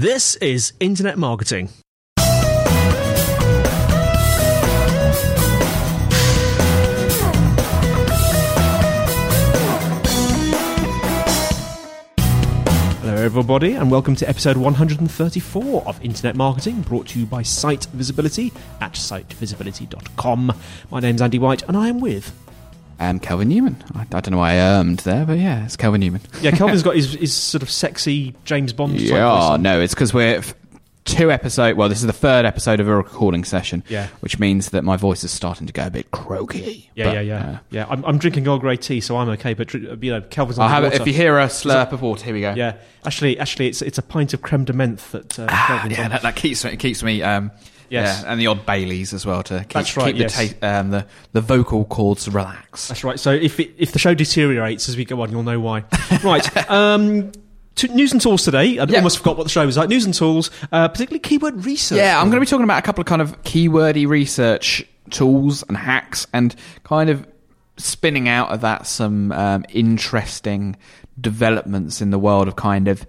This is Internet Marketing. Hello, everybody, and welcome to episode 134 of Internet Marketing, brought to you by Site Visibility at sitevisibility.com. My name's Andy White, and I am with. Um, Kelvin Newman. I, I don't know why I ermed there, but yeah, it's Kelvin Newman. Yeah, Kelvin's got his, his sort of sexy James Bond type Yeah, voice. no, it's because we're f- two episode. Well, this is the third episode of a recording session. Yeah. which means that my voice is starting to go a bit croaky. Yeah, But, yeah, yeah, uh, yeah. I'm, I'm drinking Earl Grey tea, so I'm okay. But you know, Kelvin's I'll have it. water. If you hear a slurp of water, here we go. Yeah, actually, actually, it's it's a pint of creme de menthe that uh, Kelvin's Yeah, that, that keeps me. Keeps me. Um, Yes. yeah, and the odd Baileys as well to keep, That's right, keep yes. the, ta- um, the the vocal cords relaxed. That's right. So if it, if the show deteriorates as we go on, you'll know why. right. Um, to, news and tools today. I Yeah. almost forgot what the show was like. News and tools, uh, particularly keyword research. Yeah, I'm going to be talking about a couple of kind of keywordy research tools and hacks, and kind of spinning out of that some um, interesting developments in the world of kind of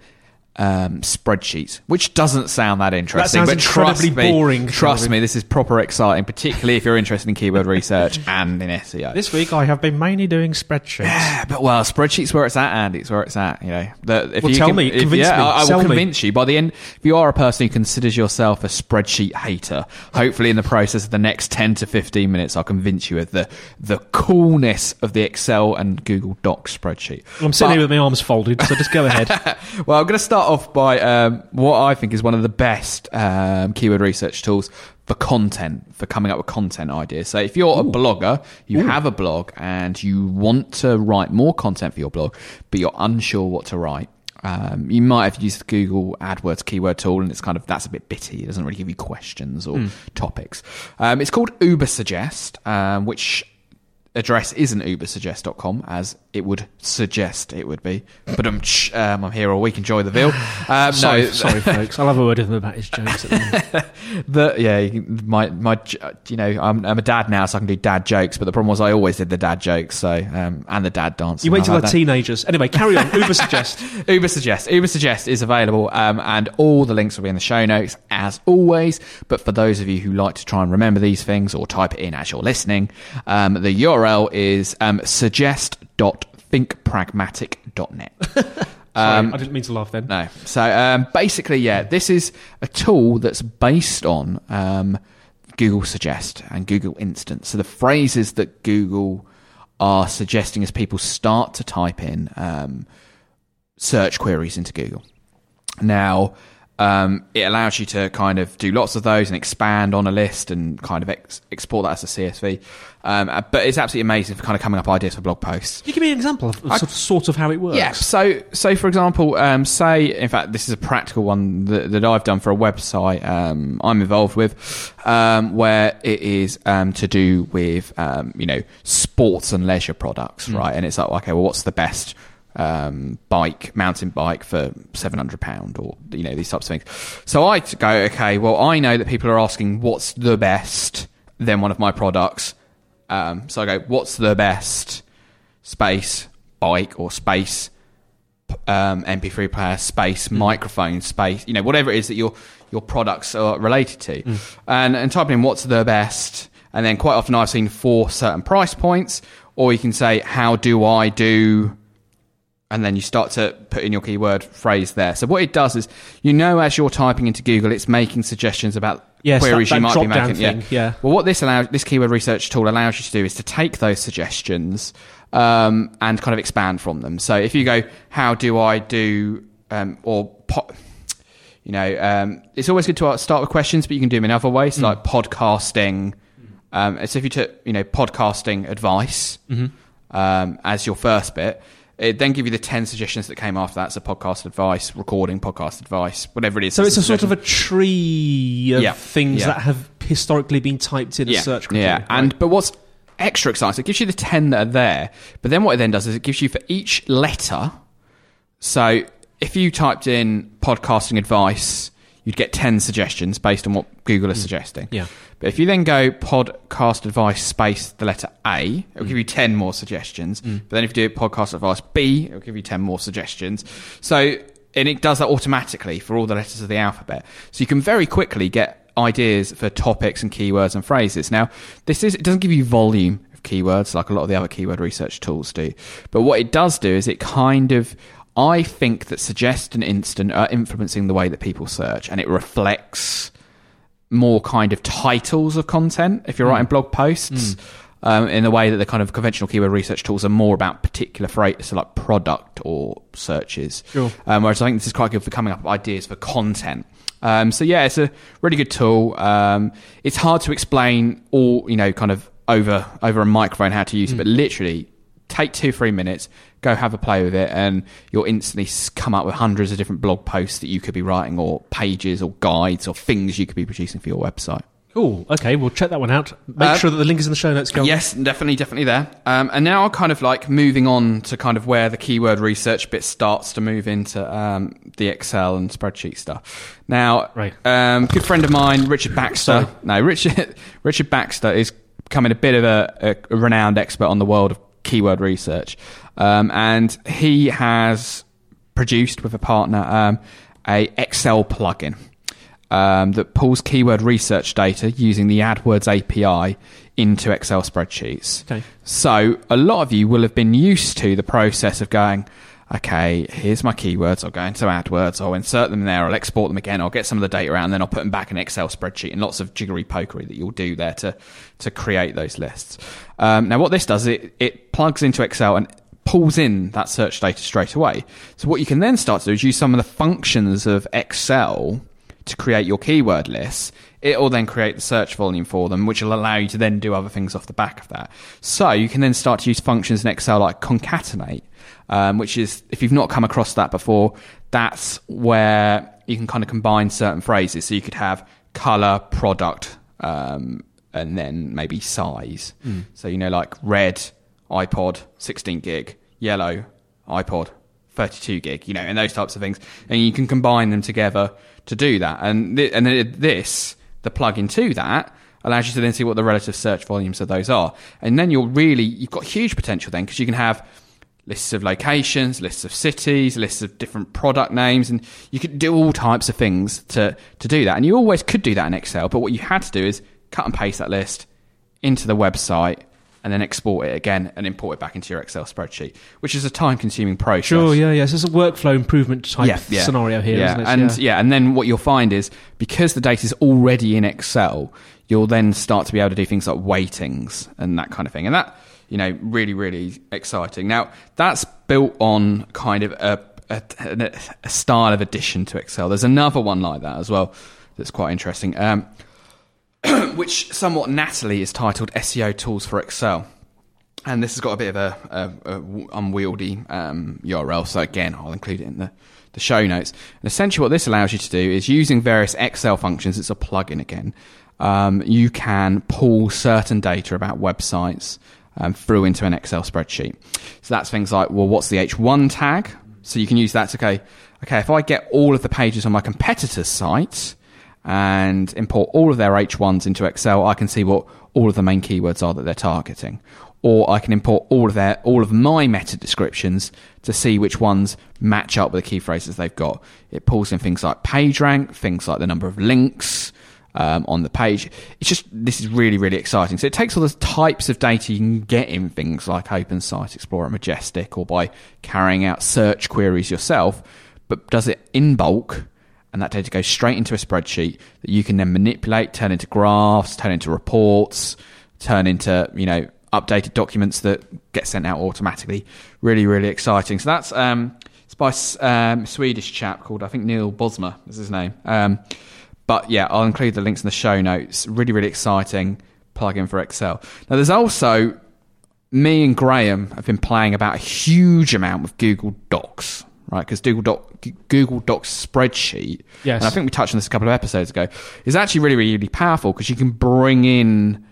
um, spreadsheets, which doesn't sound that interesting. sounds but trust incredibly me, boring, Trust Kelvin. me, this is proper exciting, particularly if you're interested in keyword research and in SEO. This week I have been mainly doing spreadsheets. Yeah, but well, spreadsheets where it's at, Andy. It's where it's at. You know, the, if Well, you tell can- me, if- convince yeah, me, I, I will me. convince you. By the end, if you are a person who considers yourself a spreadsheet hater, hopefully in the process of the next ten to fifteen minutes, I'll convince you of the the coolness of the Excel and Google Docs spreadsheet. I'm sitting But- here with my arms folded, so just go ahead. well, I'm going to start off by um, what I think is one of the best um, keyword research tools for content, for coming up with content ideas. So, if you're a blogger, you have a blog, and you want to write more content for your blog, but you're unsure what to write. Um, you might have used the Google AdWords keyword tool, and it's kind of that's a bit bitty. It doesn't really give you questions or topics. Um, it's called Uber Suggest, um, which address isn't ubersuggest.com as it would suggest it would be. But I'm, um, I'm here all week. Enjoy the veal. Um, sorry, no, sorry, folks. I'll have a word with him about his jokes. At the the yeah, my my you know I'm, I'm a dad now, so I can do dad jokes. But the problem was I always did the dad jokes, so um, and the dad dance. You wait till I they're teenagers. Anyway, carry on. Uber suggest. Uber Suggest. Uber Suggest is available, um, and all the links will be in the show notes as always. But for those of you who like to try and remember these things or type it in as you're listening, um, the URL is um, suggest.thinkpragmatic.net. Sorry, I didn't mean to laugh then. No. So um, basically, yeah, this is a tool that's based on um, Google Suggest and Google Instant. So the phrases that Google are suggesting as people start to type in um, search queries into Google. Now, um, it allows you to kind of do lots of those and expand on a list and kind of ex- export that as a CSV. Um, uh, but it's absolutely amazing for kind of coming up ideas for blog posts. Can you give me an example of, of sort, of, sort of how it works? Yeah. So, so for example, um, say, in fact, this is a practical one that, that I've done for a website um, I'm involved with, um, where it is um, to do with, um, you know, sports and leisure products, right? And it's like, okay, well, what's the best um, bike, mountain bike for seven hundred pound, or you know, these types of things. So I go, okay, well, I know that people are asking what's the best, then one of my products. Um, so I go, what's the best space bike or space um, MP3 player, space microphone, space, you know, whatever it is that your your products are related to, and and type in what's the best, and then quite often I've seen four certain price points, or you can say how do I do, and then you start to put in your keyword phrase there. So what it does is, you know, as you're typing into Google, it's making suggestions about Yes, queries that you might be making. thing, yeah. yeah. Well, what this allows, this keyword research tool allows you to do is to take those suggestions um, and kind of expand from them. So if you go, how do I do, um, or po- you know, um, it's always good to start with questions, but you can do them in other ways, like podcasting. Um, so if you took, you know, podcasting advice um, as your first bit, it then give you the 10 suggestions that came after that. So podcast advice, recording, podcast advice, whatever it is. So it's a sort of a tree of Yeah, things yeah. that have historically been typed in a search criteria. yeah, right? and but what's extra exciting? It gives you the ten that are there, but then what it then does is it gives you for each letter. So if you typed in podcasting advice, you'd get ten suggestions based on what Google is suggesting. Mm. Yeah. But if you then go podcast advice space the letter A, it'll give you 10 more suggestions. Mm. But then if you do podcast advice B, it'll give you 10 more suggestions. So and it does that automatically for all the letters of the alphabet. So you can very quickly get ideas for topics and keywords and phrases. Now, this is it doesn't give you volume of keywords like a lot of the other keyword research tools do, but what it does do is it kind of I think that suggest and instant are influencing the way that people search, and it reflects more kind of titles of content if you're Mm. writing blog posts. Um, in the way that the kind of conventional keyword research tools are more about particular phrases, so like product or searches. Sure. Um, whereas I think this is quite good for coming up with ideas for content. Um, so yeah, it's a really good tool. Um, it's hard to explain all, you know, kind of over over a microphone how to use it, but literally take two three minutes, go have a play with it, and you'll instantly come up with hundreds of different blog posts that you could be writing, or pages, or guides, or things you could be producing for your website. Cool. Okay, we'll check that one out. Make Uh, sure that the link is in the show notes. Go on. Yes, definitely, definitely there. Um, and now, I'm kind of like moving on to kind of where the keyword research bit starts to move into um, the Excel and spreadsheet stuff. Now, Right. um, good friend of mine, Richard Baxter. Sorry. No, Richard Richard Baxter is becoming a bit of a, a renowned expert on the world of keyword research, um, and he has produced with a partner um, a Excel plugin um, that pulls keyword research data using the AdWords API into Excel spreadsheets. Okay. So a lot of you will have been used to the process of going, okay, here's my keywords. I'll go into AdWords. I'll insert them there. I'll export them again. I'll get some of the data out and then I'll put them back in Excel spreadsheet and lots of jiggery pokery that you'll do there to, to create those lists. Um, now what this does, it, it plugs into Excel and pulls in that search data straight away. So what you can then start to do is use some of the functions of Excel to create your keyword lists, it will then create the search volume for them, which will allow you to then do other things off the back of that. So you can then start to use functions in Excel like concatenate, um, which is, if you've not come across that before, that's where you can kind of combine certain phrases. So you could have color, product, um, and then maybe size. So, you know, like red, iPod, 16 gig, yellow, iPod, 32 gig, you know, and those types of things. And you can combine them together to do that. And, th- and this, the plug into that, allows you to then see what the relative search volumes of those are. And then you're really, you've got huge potential then because you can have lists of locations, lists of cities, lists of different product names, and you could do all types of things to, to do that. And you always could do that in Excel, but what you had to do is cut and paste that list into the website and then export it again and import it back into your Excel spreadsheet, which is a time consuming process. Sure. Yeah. Yeah. So it's a workflow improvement type scenario here, yeah. And yeah. and then what you'll find is because the data is already in Excel, you'll then start to be able to do things like weightings and that kind of thing. And that, you know, really, really exciting. Now, that's built on kind of a, a, a style of addition to Excel. There's another one like that as well that's quite interesting, um, which somewhat Natalie is titled SEO Tools for Excel and this has got a bit of a, a, a unwieldy um, URL. So again, I'll include it in the, the show notes. And essentially, what this allows you to do is using various Excel functions. It's a plugin again. Um, you can pull certain data about websites um, through into an Excel spreadsheet. So that's things like, well, what's the H1 tag? So you can use that to go, okay, if I get all of the pages on my competitor's site and import all of their H1s into Excel, I can see what all of the main keywords are that they're targeting. Or I can import all of their all of my meta descriptions to see which ones match up with the key phrases they've got. It pulls in things like page rank, things like the number of links um, on the page. It's just this is really really exciting. So it takes all the types of data you can get in things like Open Site Explorer, Majestic, or by carrying out search queries yourself, but does it in bulk and that data goes straight into a spreadsheet that you can then manipulate, turn into graphs, turn into reports, turn into you know updated documents that get sent out automatically. Really, really exciting. So that's um, it's by um, Swedish chap called I think Neil Bosma is his name. Um, but yeah, I'll include the links in the show notes. Really, really exciting plugin for Excel. Now there's also me and Graham have been playing about a huge amount with Google Docs, right? Because Google, Doc, Google Docs spreadsheet, Yes. and I think we touched on this a couple of episodes ago, is actually really, really powerful because you can bring in,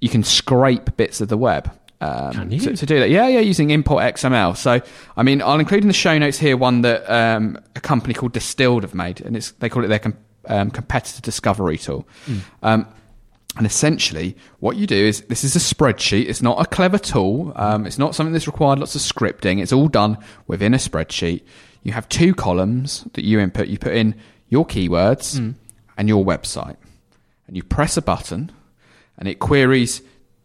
you can scrape bits of the web. Um? To, to do that, yeah, yeah, using import XML. So, I mean, I'll include in the show notes here one that um, a company called Distilled have made, and it's they call it their com- um, competitor discovery tool. Um, and essentially, what you do is this is a spreadsheet. It's not a clever tool. Um, it's not something that's required lots of scripting. It's all done within a spreadsheet. you have two columns that you input. You put in your keywords Mm. and your website, and you press a button, and it queries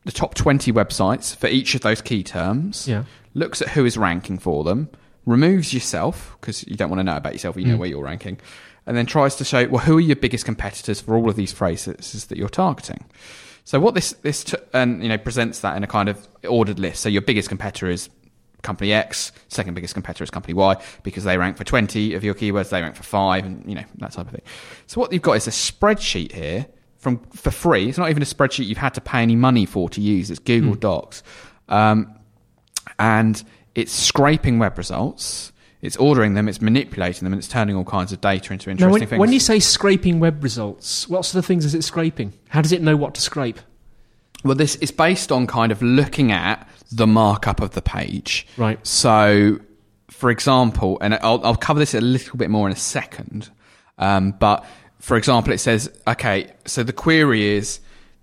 the top 20 websites for each of those key terms, Yeah. looks at who is ranking for them, removes yourself, because you don't want to know about yourself, you know Mm. where you're ranking, and then tries to show, well, who are your biggest competitors for all of these phrases that you're targeting. So what this this t- and you know presents that in a kind of ordered list. So your biggest competitor is company X, second biggest competitor is company Y because they rank for 20 of your keywords, they rank for 5 and you know that type of thing. So what you've got is a spreadsheet here from for free. It's not even a spreadsheet you've had to pay any money for to use. It's Google Docs. Um, and it's scraping web results. It's ordering them, it's manipulating them, and it's turning all kinds of data into interesting Now, when, things. when you say scraping web results, what sort of things is it scraping? How does it know what to scrape? Well, this is based on kind of looking at the markup of the page. Right. So, for example, and I'll, I'll cover this a little bit more in a second, um, but for example, it says, okay, so the query is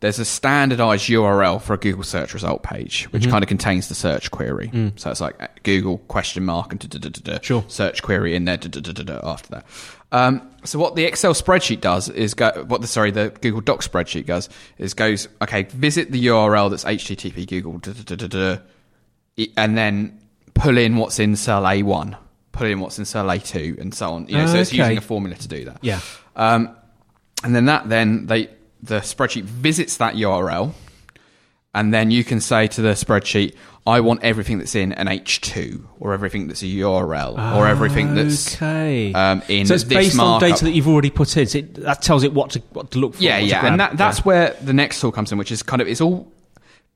there's a standardized URL for a Google search result page, which Mm-hmm. kind of contains the search query. So it's like uh, Google question mark and da, da, da, da, Sure. search query in there da, da, da, da, da, after that. Um, so what the Excel spreadsheet does is go, what the sorry the Google Doc spreadsheet does is goes okay visit the URL that's HTTP Google da, da, da, da, da, and then pull in what's in cell A1, pull in what's in cell A2, and so on. You know, so it's Okay. using a formula to do that. Yeah. Um, and then that then they the spreadsheet visits that URL, and then you can say to the spreadsheet, "I want everything that's in an H2, or everything that's a URL, or everything that's okay. um, in so it's this based on data that you've already put in. So it, that tells it what to what to look for. yeah, yeah, and that, that's Yeah. where the next tool comes in, which is kind of it's all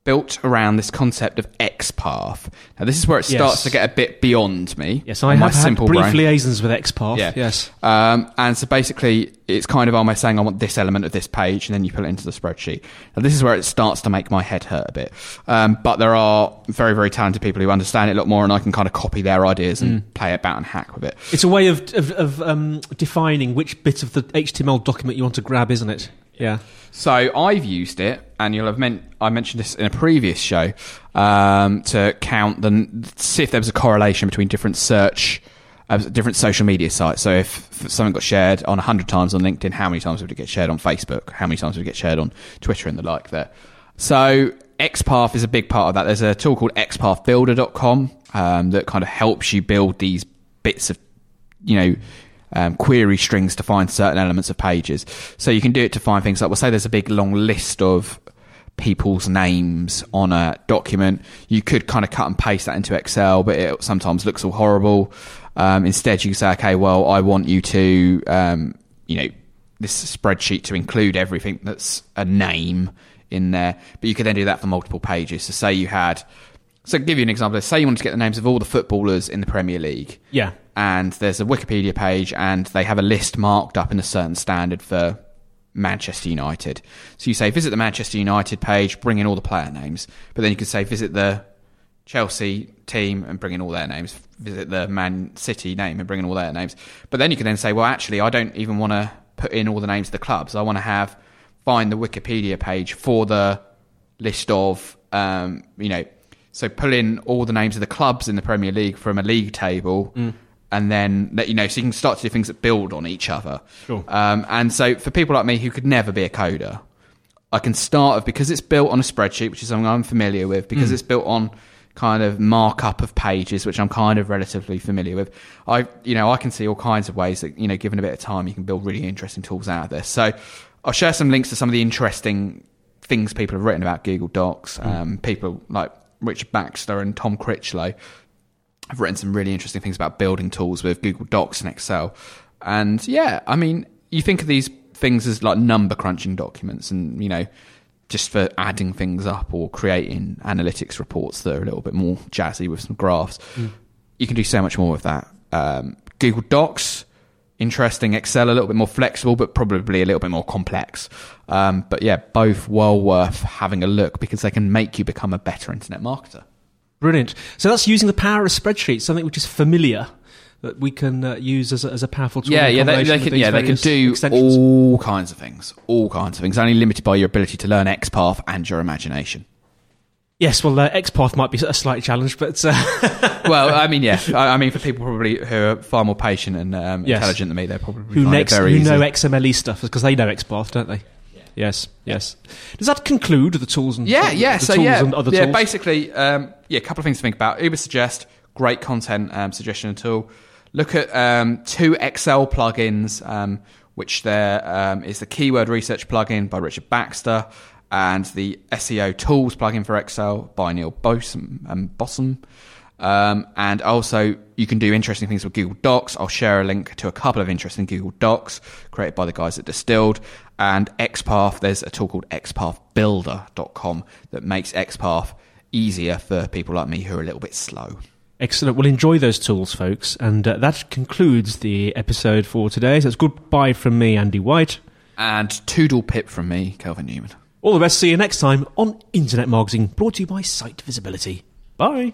built around this concept of XPath. Now, this is where it starts Yes. to get a bit beyond me. yes, I have had brief brain. liaisons with XPath. Yeah. Yes. Um, and so basically, it's kind of almost saying, I want this element of this page, and then you put it into the spreadsheet. Now, this is where it starts to make my head hurt a bit. Um, but there are very, very talented people who understand it a lot more, and I can kind of copy their ideas and Mm. play about and hack with it. It's a way of of, of um, defining which bit of the HTML document you want to grab, isn't it? Yeah. So I've used it, and you'll have meant I mentioned this in a previous show um, to count the see if there was a correlation between different search, uh, different social media sites. So if, something got shared on hundred times on LinkedIn, how many times would it get shared on Facebook? How many times would it get shared on Twitter and the like? There. So XPath is a big part of that. There's a tool called XPathBuilder.com um, that kind of helps you build these bits of you know, um, query strings to find certain elements of pages. So you can do it to find things like, well, say there's a big long list of people's names on a document. You could kind of cut and paste that into Excel, but it sometimes looks all horrible. Um, instead, you can say, okay, well, I want you to, um, you know, this spreadsheet to include everything that's a name in there. But you could then do that for multiple pages. So say you had, so give you an example, say you wanted to get the names of all the footballers in the Premier League Yeah. And there's a Wikipedia page, and they have a list marked up in a certain standard for Manchester United. So you say visit the Manchester United page, bring in all the player names, but then you can say visit the Chelsea team and bring in all their names, visit the Man City name and bring in all their names. But then you can then say, well, actually, I don't even want to put in all the names of the clubs. I want to have find the Wikipedia page for the list of, um, you know, so pull in all the names of the clubs in the Premier League from a league table, and then let you know, so you can start to do things that build on each other. Sure. Um, and so for people like me who could never be a coder, I can start with because it's built on a spreadsheet, which is something I'm familiar with, because it's built on kind of markup of pages, which I'm kind of relatively familiar with. I, you know, I can see all kinds of ways that you know, given a bit of time, you can build really interesting tools out of this. So I'll share some links to some of the interesting things people have written about Google Docs. Um, people like Richard Baxter and Tom Critchlow have written some really interesting things about building tools with Google Docs and Excel. And yeah, I mean, you think of these things as like number crunching documents and, you know, just for adding things up or creating analytics reports that are a little bit more jazzy with some graphs. You can do so much more with that. Um, Google Docs, interesting. Excel, a little bit more flexible, but probably a little bit more complex. Um, but yeah, both well worth having a look because they can make you become a better internet marketer. Brilliant. So that's using the power of spreadsheets, something which is familiar that we can uh, use as a, as a powerful tool. Yeah, yeah, they, they can. Yeah, they can do extensions. all kinds of things. All kinds of things. Only limited by your ability to learn XPath and your imagination. Yes, well, uh, XPath might be a slight challenge, but uh, well, I mean, yeah, I, I mean, for people probably who are far more patient and um, Yes. intelligent than me, they're probably who, next, who know XMLE stuff because they know XPath, don't they? Yes, yes. Does that conclude the tools and Yeah, yeah. the So tools yeah, and other yeah. tools? Basically, um, yeah. A couple of things to think about. Uber Suggest, great content um, suggestion tool. Look at um, two Excel plugins, um, which there um, is the keyword research plugin by Richard Baxter and the SEO tools plugin for Excel by Neil Bosom and Bossum. Um, and also, you can do interesting things with Google Docs. I'll share a link to a couple of interesting Google Docs created by the guys at Distilled. And XPath, there's a tool called xpathbuilder.com that makes XPath easier for people like me who are a little bit slow. Excellent. Well, enjoy those tools, folks. And uh, that concludes the episode for today. So it's goodbye from me, Andy White. And Toodle Pip from me, Kelvin Newman. All the best. See you next time on Internet Marketing, brought to you by Site Visibility. Bye.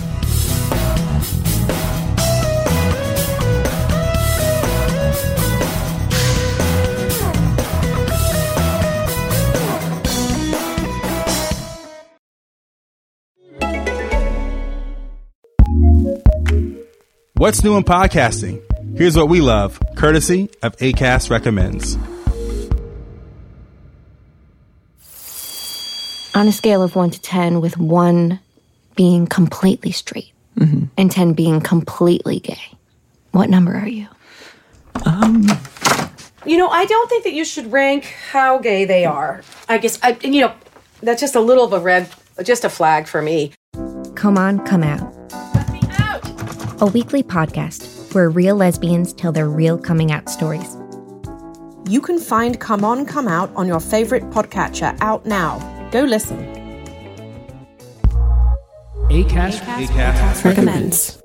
What's new in podcasting? Here's what we love, courtesy of ACAST Recommends. on a scale of 1 to 10, with 1 being completely straight and 10 being completely gay, what number are you? Um, You know, I don't think that you should rank how gay they are. I guess, I, and, you know, that's just a little of a red, just a flag for me. Come On, Come Out. A weekly podcast where real lesbians tell their real coming out stories. You can find Come On, Come Out on your favorite podcatcher out now. Go listen. ACAST ACAST Recommends.